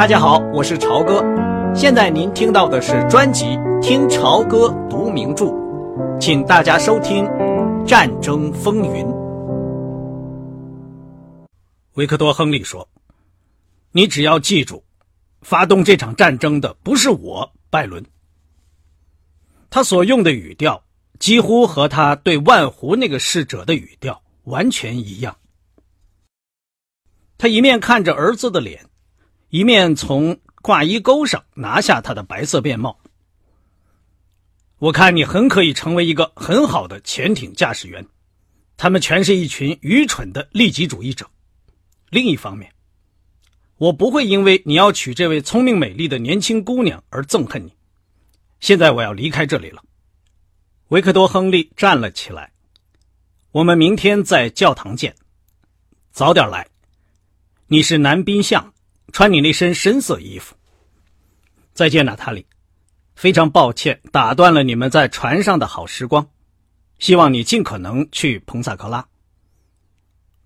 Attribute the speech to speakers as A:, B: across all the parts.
A: 大家好，我是朝哥。现在您听到的是专辑《听朝歌读名著》，请大家收听《战争风云》。维克多·亨利说：“你只要记住，发动这场战争的不是我，拜伦。”他所用的语调几乎和他对万湖那个逝者的语调完全一样。他一面看着儿子的脸。一面从挂衣钩上拿下他的白色便帽。我看你很可以成为一个很好的潜艇驾驶员。他们全是一群愚蠢的利己主义者。另一方面，我不会因为你要娶这位聪明美丽的年轻姑娘而憎恨你。现在我要离开这里了。维克多·亨利站了起来。我们明天在教堂见。早点来。你是男宾相。穿你那身深色衣服。再见，娜塔莉。非常抱歉打断了你们在船上的好时光。希望你尽可能去彭萨克拉。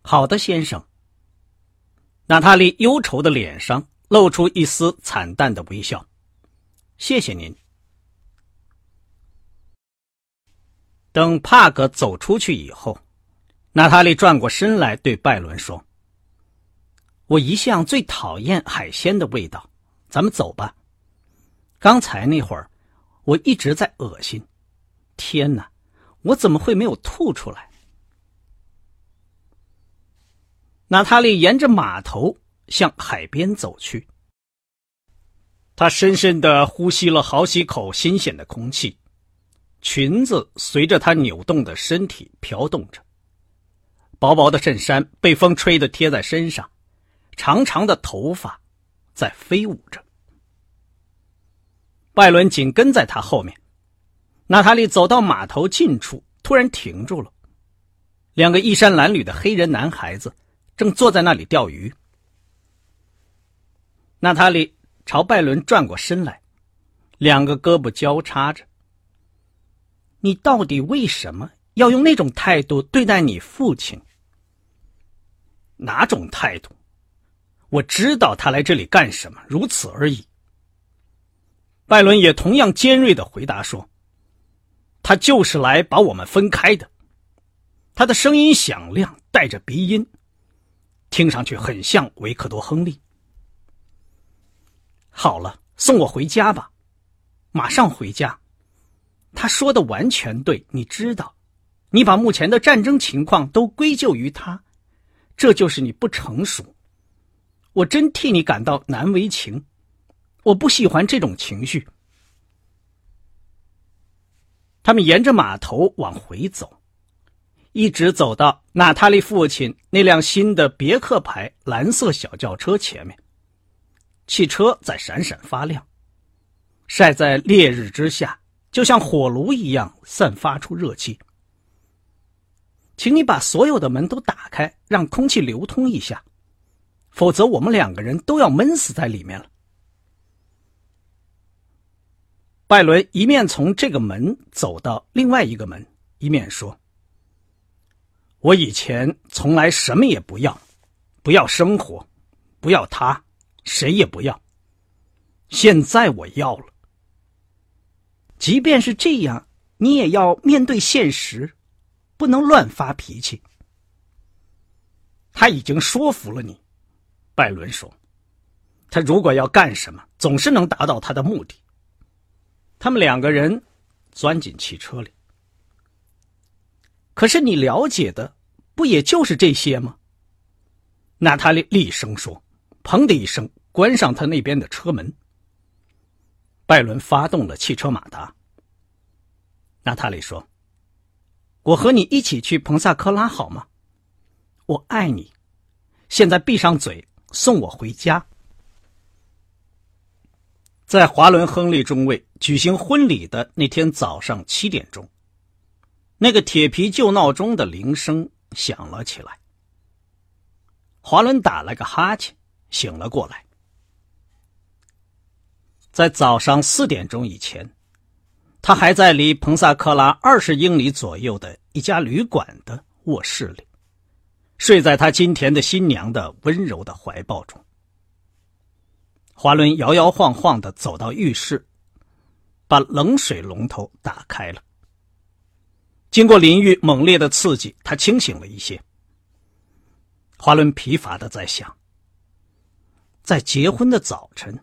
A: 好的，先生。娜塔莉忧愁的脸上露出一丝惨淡的微笑。谢谢您。等帕格走出去以后，娜塔莉转过身来对拜伦说。我一向最讨厌海鲜的味道，咱们走吧。刚才那会儿，我一直在恶心。天哪，我怎么会没有吐出来？娜塔莉沿着码头向海边走去。她深深的呼吸了好几口新鲜的空气，裙子随着她扭动的身体飘动着，薄薄的衬衫被风吹得贴在身上。长长的头发在飞舞着，拜伦紧跟在他后面。娜塔莉走到码头近处，突然停住了。两个衣衫褴褛的黑人男孩子正坐在那里钓鱼。娜塔莉朝拜伦转过身来，两个胳膊交叉着。你到底为什么要用那种态度对待你父亲？哪种态度？我知道他来这里干什么，如此而已。拜伦也同样尖锐的回答说：“他就是来把我们分开的。”他的声音响亮，带着鼻音，听上去很像维克多·亨利。好了，送我回家吧，马上回家。他说的完全对，你知道，你把目前的战争情况都归咎于他，这就是你不成熟。我真替你感到难为情，我不喜欢这种情绪。他们沿着码头往回走，一直走到娜塔莉父亲那辆新的别克牌蓝色小轿车前面。汽车在闪闪发亮，晒在烈日之下，就像火炉一样散发出热气。请你把所有的门都打开，让空气流通一下。否则，我们两个人都要闷死在里面了。拜伦一面从这个门走到另外一个门，一面说：“我以前从来什么也不要，不要生活，不要他，谁也不要。现在我要了。即便是这样，你也要面对现实，不能乱发脾气。他已经说服了你。”拜伦说：“他如果要干什么，总是能达到他的目的。”他们两个人钻进汽车里。可是你了解的不也就是这些吗？娜塔莉厉声说：“砰的一声，关上他那边的车门。”拜伦发动了汽车马达。娜塔莉说：“我和你一起去彭萨科拉好吗？我爱你。现在闭上嘴。”送我回家。在华伦·亨利中尉举行婚礼的那天早上七点钟，那个铁皮旧闹钟的铃声响了起来。华伦打了个哈欠，醒了过来。在早上四点钟以前，他还在离彭萨克拉二十英里左右的一家旅馆的卧室里。睡在他金田的新娘的温柔的怀抱中。华伦摇摇晃晃的走到浴室，把冷水龙头打开了。经过淋浴猛烈的刺激，他清醒了一些。华伦疲乏的在想，在结婚的早晨，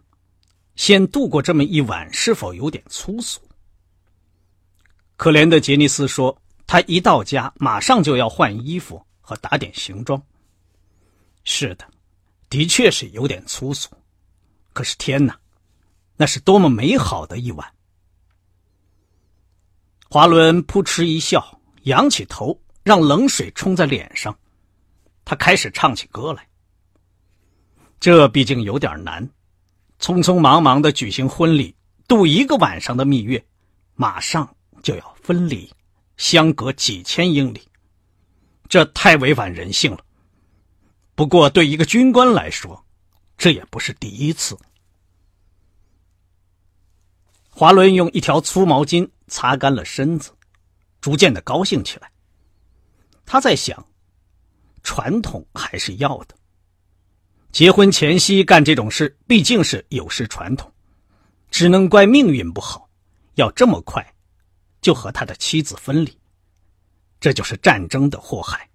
A: 先度过这么一晚，是否有点粗俗？可怜的杰尼斯说：“他一到家，马上就要换衣服和打点行装。”是的，的确是有点粗俗。可是天哪，那是多么美好的一晚！华伦扑哧一笑，仰起头，让冷水冲在脸上。他开始唱起歌来。这毕竟有点难，匆匆忙忙的举行婚礼，度一个晚上的蜜月，马上就要分离，相隔几千英里，这太违反人性了。不过，对一个军官来说，这也不是第一次。华伦用一条粗毛巾擦干了身子，逐渐的高兴起来。他在想，传统还是要的。结婚前夕干这种事，毕竟是有失传统，只能怪命运不好，要这么快就和他的妻子分离。这就是战争的祸害。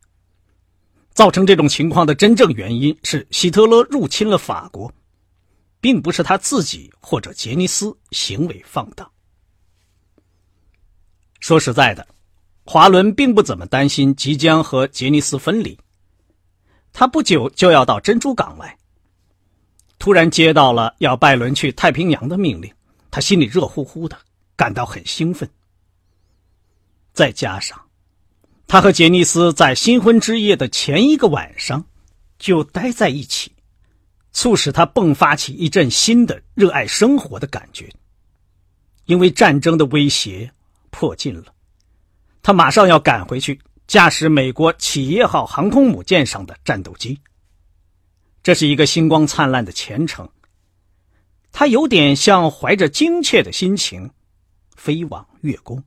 A: 造成这种情况的真正原因是希特勒入侵了法国，并不是他自己或者杰尼斯行为放荡。说实在的，华伦并不怎么担心即将和杰尼斯分离。他不久就要到珍珠港来，突然接到了要拜伦去太平洋的命令，他心里热乎乎的，感到很兴奋。再加上。他和杰尼斯在新婚之夜的前一个晚上就待在一起，促使他迸发起一阵新的热爱生活的感觉。因为战争的威胁迫近了，他马上要赶回去驾驶美国企业号航空母舰上的战斗机。这是一个星光灿烂的前程，他有点像怀着惊切的心情飞往月宫。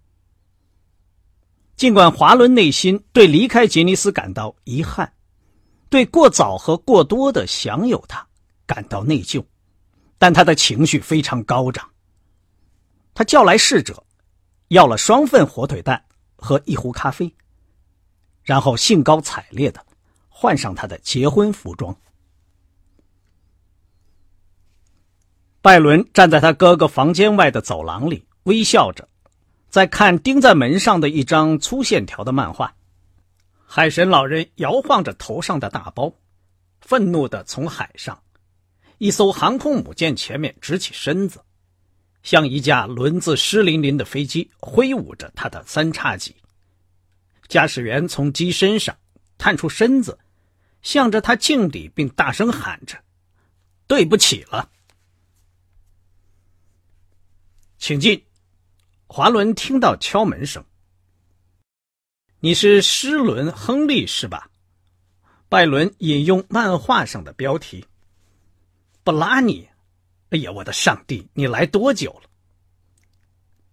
A: 尽管华伦内心对离开杰尼斯感到遗憾，对过早和过多的享有它感到内疚，但他的情绪非常高涨。他叫来侍者，要了双份火腿蛋和一壶咖啡，然后兴高采烈的换上他的结婚服装。拜伦站在他哥哥房间外的走廊里，微笑着。在看钉在门上的一张粗线条的漫画，海神老人摇晃着头上的大包，愤怒的从海上一艘航空母舰前面直起身子，像一架轮子湿淋淋的飞机挥舞着他的三叉戟。驾驶员从机身上探出身子，向着他敬礼，并大声喊着：“对不起了，请进。”华伦听到敲门声。你是施伦·亨利是吧？拜伦引用漫画上的标题。布拉尼，哎呀，我的上帝，你来多久了？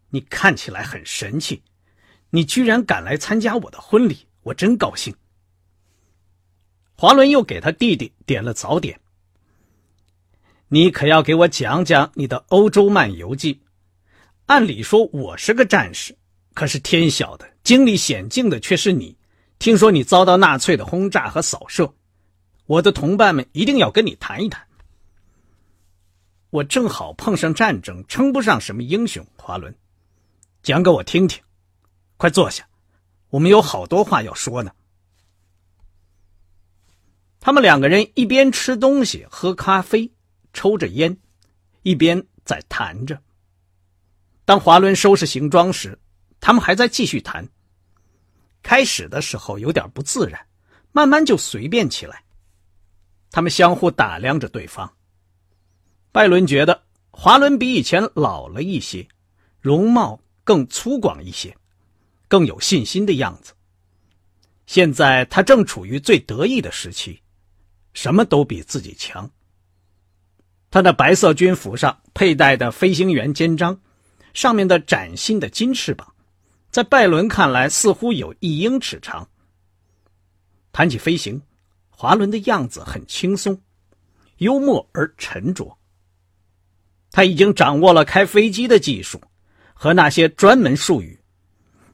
A: 你看起来很神气，你居然敢来参加我的婚礼，我真高兴。华伦又给他弟弟点了早点。你可要给我讲讲你的欧洲漫游记。按理说我是个战士，可是天晓得，经历险境的却是你。听说你遭到纳粹的轰炸和扫射，我的同伴们一定要跟你谈一谈。我正好碰上战争，称不上什么英雄。华伦，讲给我听听。快坐下，我们有好多话要说呢。他们两个人一边吃东西、喝咖啡、抽着烟，一边在谈着。当华伦收拾行装时，他们还在继续谈。开始的时候有点不自然，慢慢就随便起来。他们相互打量着对方。拜伦觉得华伦比以前老了一些，容貌更粗犷一些，更有信心的样子。现在他正处于最得意的时期，什么都比自己强。他的白色军服上佩戴的飞行员肩章。上面的崭新的金翅膀，在拜伦看来似乎有一英尺长。谈起飞行，华伦的样子很轻松、幽默而沉着，他已经掌握了开飞机的技术和那些专门术语。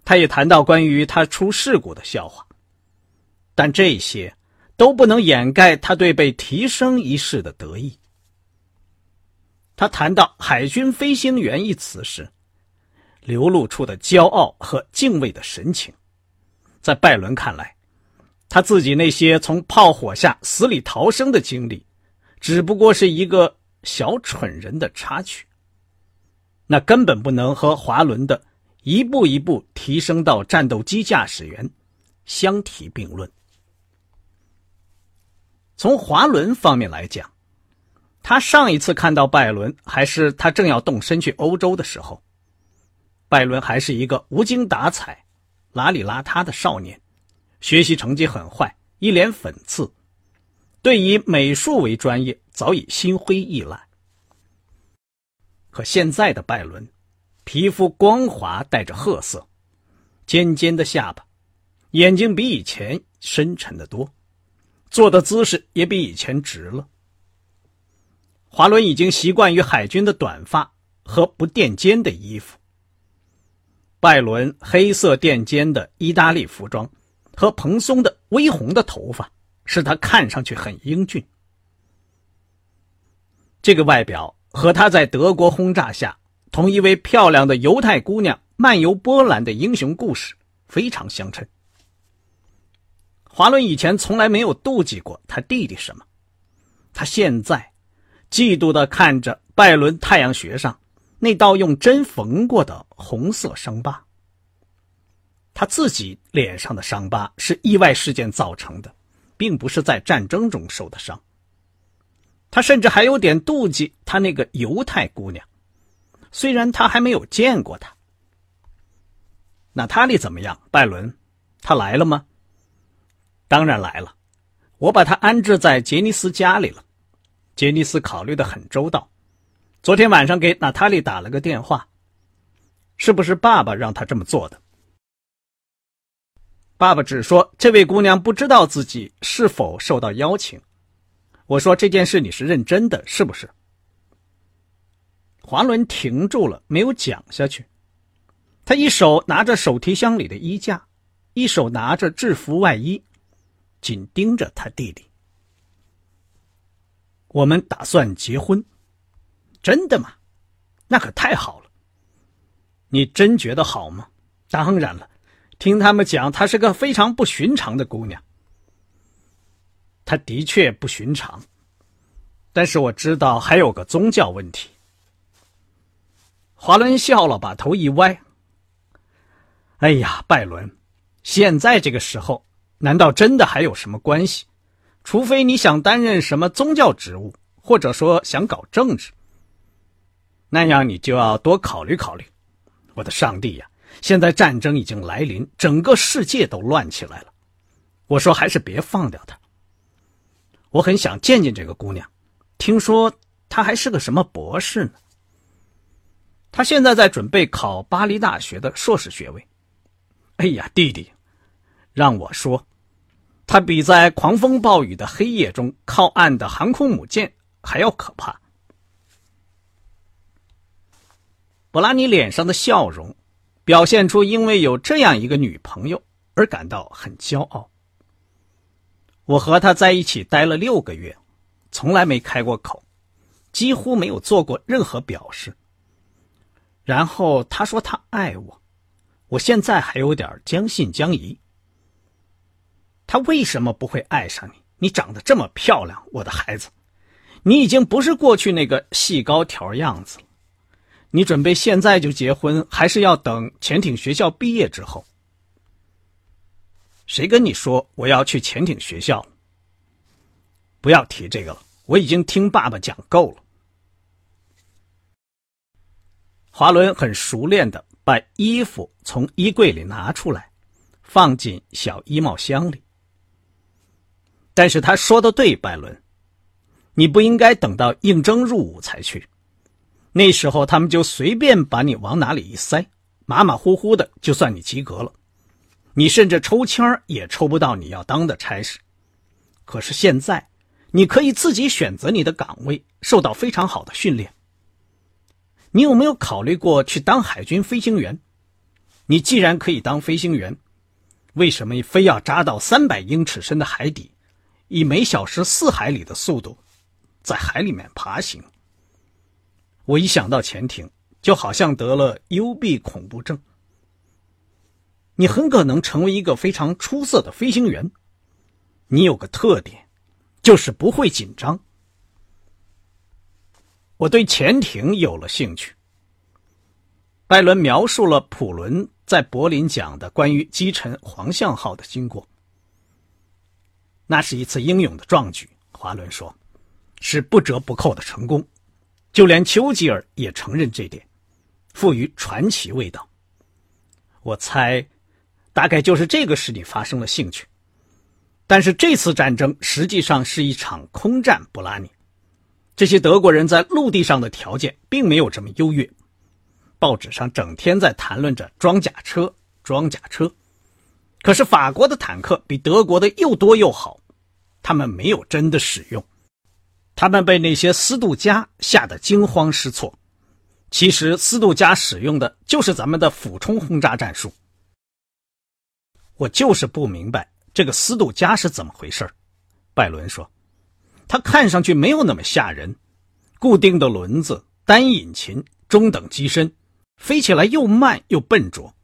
A: 他也谈到关于他出事故的笑话，但这些都不能掩盖他对被提升一事的得意。他谈到“海军飞行员”一词时，流露出的骄傲和敬畏的神情，在拜伦看来，他自己那些从炮火下死里逃生的经历，只不过是一个。小蠢人的插曲，那根本不能和华伦的一步一步提升到战斗机驾驶员相提并论。从华伦方面来讲，他上一次看到拜伦还是他正要动身去欧洲的时候，拜伦还是一个无精打采、邋里邋遢的少年，学习成绩很坏，一脸粉刺。对以美术为专业，早已心灰意懒。可现在的拜伦，皮肤光滑，带着褐色，尖尖的下巴，眼睛比以前深沉的多，坐的姿势也比以前直了。华伦已经习惯于海军的短发和不垫肩的衣服。拜伦黑色垫肩的意大利服装和蓬松的微红的头发。使他看上去很英俊。这个外表和他在德国轰炸下同一位漂亮的犹太姑娘漫游波兰的英雄故事非常相称。华伦以前从来没有妒忌过他弟弟什么，他现在嫉妒的看着拜伦太阳穴上那道用针缝过的红色伤疤。他自己脸上的伤疤是意外事件造成的。并不是在战争中受的伤。他甚至还有点妒忌他那个犹太姑娘，虽然他还没有见过她。娜塔莉怎么样？拜伦，他来了吗？当然来了，我把他安置在杰尼斯家里了。杰尼斯考虑的很周到，昨天晚上给娜塔莉打了个电话。是不是爸爸让他这么做的？爸爸只说这位姑娘不知道自己是否受到邀请。我说这件事你是认真的，是不是？华伦停住了，没有讲下去。他一手拿着手提箱里的衣架，一手拿着制服外衣，紧盯着他弟弟。我们打算结婚，真的吗？那可太好了。你真觉得好吗？当然了。听他们讲，她是个非常不寻常的姑娘。她的确不寻常，但是我知道还有个宗教问题。华伦笑了，把头一歪。哎呀，拜伦，现在这个时候，难道真的还有什么关系？除非你想担任什么宗教职务，或者说想搞政治，那样你就要多考虑考虑。我的上帝呀！现在战争已经来临，整个世界都乱起来了。我说还是别放掉她。我很想见见这个姑娘，听说她还是个什么博士呢。她现在在准备考巴黎大学的硕士学位。哎呀，弟弟，让我说，她比在狂风暴雨的黑夜中靠岸的航空母舰还要可怕。布拉尼脸上的笑容。表现出因为有这样一个女朋友而感到很骄傲。我和她在一起待了六个月，从来没开过口，几乎没有做过任何表示。然后她说她爱我，我现在还有点将信将疑。他为什么不会爱上你？你长得这么漂亮，我的孩子，你已经不是过去那个细高条样子了。你准备现在就结婚，还是要等潜艇学校毕业之后？谁跟你说我要去潜艇学校？不要提这个了，我已经听爸爸讲够了。华伦很熟练的把衣服从衣柜里拿出来，放进小衣帽箱里。但是他说的对，拜伦，你不应该等到应征入伍才去。那时候他们就随便把你往哪里一塞，马马虎虎的就算你及格了，你甚至抽签也抽不到你要当的差事。可是现在，你可以自己选择你的岗位，受到非常好的训练。你有没有考虑过去当海军飞行员？你既然可以当飞行员，为什么非要扎到三百英尺深的海底，以每小时四海里的速度，在海里面爬行？我一想到潜艇，就好像得了幽闭恐怖症。你很可能成为一个非常出色的飞行员。你有个特点，就是不会紧张。我对潜艇有了兴趣。拜伦描述了普伦在柏林讲的关于击沉黄象号的经过。那是一次英勇的壮举，华伦说，是不折不扣的成功。就连丘吉尔也承认这点，赋予传奇味道。我猜，大概就是这个使你发生了兴趣。但是这次战争实际上是一场空战，布拉尼。这些德国人在陆地上的条件并没有这么优越。报纸上整天在谈论着装甲车，装甲车。可是法国的坦克比德国的又多又好，他们没有真的使用。他们被那些斯杜加吓得惊慌失措。其实斯杜加使用的就是咱们的俯冲轰炸战术。我就是不明白这个斯杜加是怎么回事拜伦说：“他看上去没有那么吓人，固定的轮子，单引擎，中等机身，飞起来又慢又笨拙。”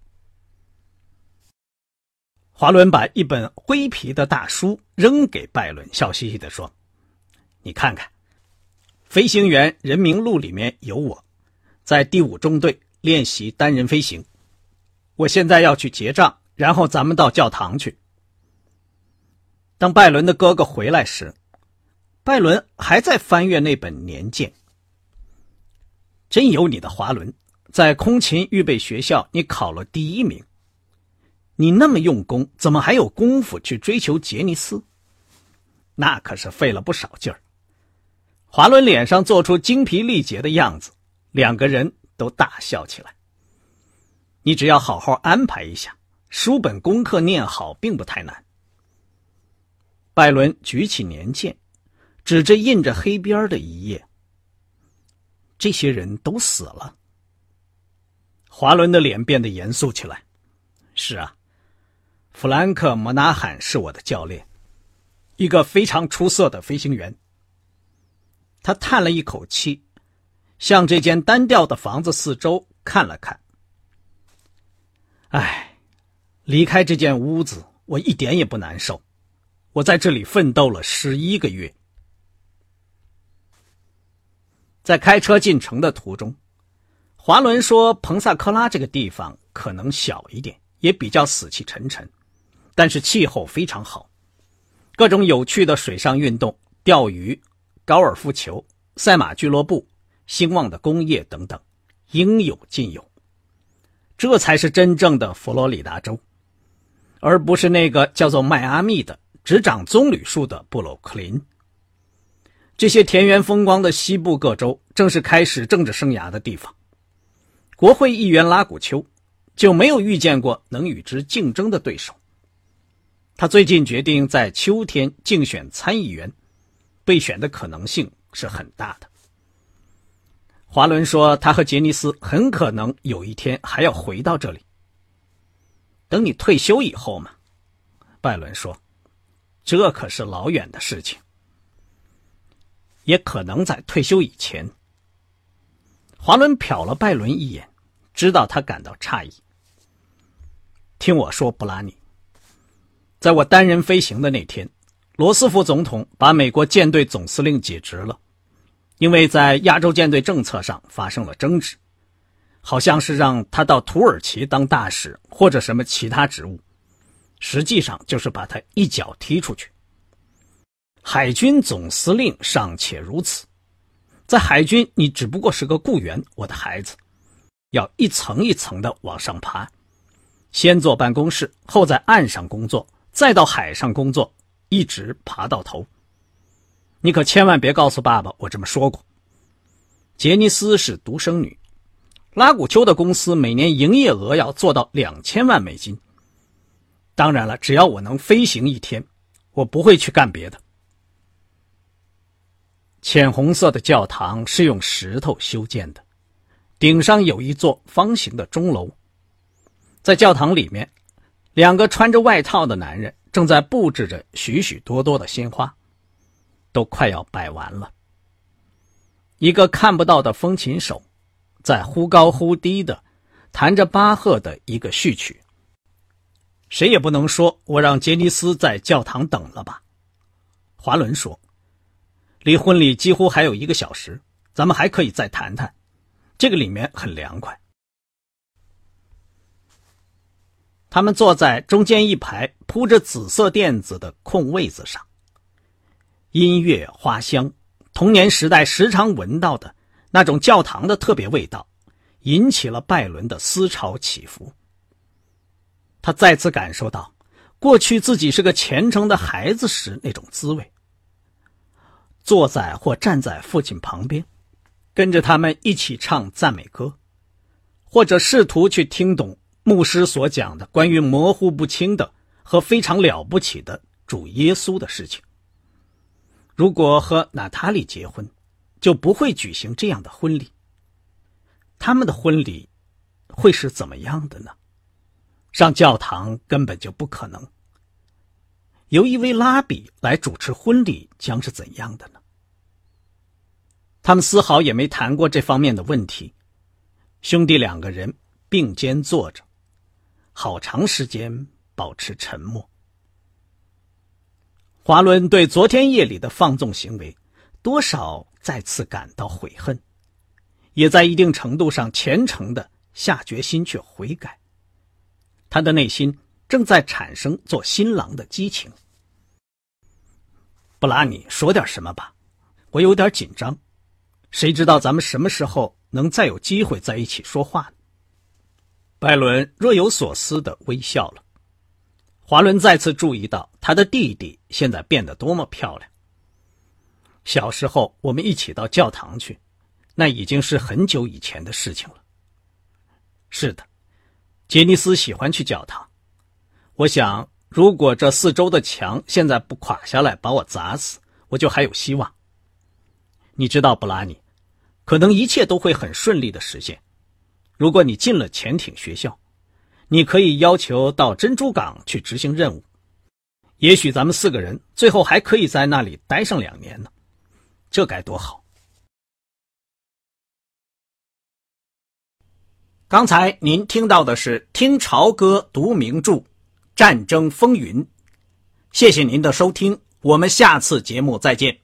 A: 华伦把一本灰皮的大书扔给拜伦，笑嘻嘻地说。你看看，《飞行员人名录》里面有我，在第五中队练习单人飞行。我现在要去结账，然后咱们到教堂去。当拜伦的哥哥回来时，拜伦还在翻阅那本年鉴。真有你的华伦，在空勤预备学校你考了第一名。你那么用功，怎么还有功夫去追求杰尼斯？那可是费了不少劲儿。华伦脸上做出精疲力竭的样子，两个人都大笑起来。你只要好好安排一下，书本功课念好，并不太难。拜伦举起年鉴，指着印着黑边的一页。这些人都死了。华伦的脸变得严肃起来。是啊，弗兰克·莫纳罕是我的教练，一个非常出色的飞行员。他叹了一口气，向这间单调的房子四周看了看。唉，离开这间屋子，我一点也不难受。我在这里奋斗了十一个月。在开车进城的途中，华伦说：“彭萨克拉这个地方可能小一点，也比较死气沉沉，但是气候非常好，各种有趣的水上运动，钓鱼。”高尔夫球、赛马俱乐部、兴旺的工业等等，应有尽有。这才是真正的佛罗里达州，而不是那个叫做迈阿密的只长棕榈树的布鲁克林。这些田园风光的西部各州，正是开始政治生涯的地方。国会议员拉古丘就没有遇见过能与之竞争的对手。他最近决定在秋天竞选参议员。被选的可能性是很大的。华伦说：“他和杰尼斯很可能有一天还要回到这里。等你退休以后嘛。”拜伦说：“这可是老远的事情，也可能在退休以前。”华伦瞟了拜伦一眼，知道他感到诧异。听我说，布拉尼，在我单人飞行的那天。罗斯福总统把美国舰队总司令解职了，因为在亚洲舰队政策上发生了争执，好像是让他到土耳其当大使或者什么其他职务，实际上就是把他一脚踢出去。海军总司令尚且如此，在海军你只不过是个雇员，我的孩子，要一层一层的往上爬，先坐办公室，后在岸上工作，再到海上工作。一直爬到头。你可千万别告诉爸爸我这么说过。杰尼斯是独生女，拉古丘的公司每年营业额要做到两千万美金。当然了，只要我能飞行一天，我不会去干别的。浅红色的教堂是用石头修建的，顶上有一座方形的钟楼。在教堂里面，两个穿着外套的男人正在布置着许许多多的鲜花，都快要摆完了。一个看不到的风琴手，在忽高忽低的弹着巴赫的一个序曲。谁也不能说我让杰尼斯在教堂等了吧？华伦说：“离婚礼几乎还有一个小时，咱们还可以再谈谈。这个里面很凉快。”他们坐在中间一排铺着紫色垫子的空位子上。音乐、花香，童年时代时常闻到的那种教堂的特别味道，引起了拜伦的思潮起伏。他再次感受到过去自己是个虔诚的孩子时那种滋味。坐在或站在父亲旁边，跟着他们一起唱赞美歌，或者试图去听懂牧师所讲的关于模糊不清的和非常了不起的主耶稣的事情。如果和娜塔莉结婚，就不会举行这样的婚礼。他们的婚礼会是怎么样的呢？上教堂根本就不可能。由一位拉比来主持婚礼将是怎样的呢？他们丝毫也没谈过这方面的问题。兄弟两个人并肩坐着，好长时间保持沉默。华伦对昨天夜里的放纵行为，多少再次感到悔恨，也在一定程度上虔诚的下决心去悔改。他的内心正在产生做新郎的激情。布拉尼，说点什么吧，我有点紧张。谁知道咱们什么时候能再有机会在一起说话呢？拜伦若有所思的微笑了。华伦再次注意到他的弟弟现在变得多么漂亮。小时候我们一起到教堂去，那已经是很久以前的事情了。是的。杰尼斯喜欢去教堂。我想，如果这四周的墙现在不垮下来把我砸死，我就还有希望。你知道，布拉尼，可能一切都会很顺利的实现。如果你进了潜艇学校，你可以要求到珍珠港去执行任务。也许咱们四个人最后还可以在那里待上两年呢，这该多好！刚才您听到的是听潮歌读名著《战争风云》，谢谢您的收听，我们下次节目再见。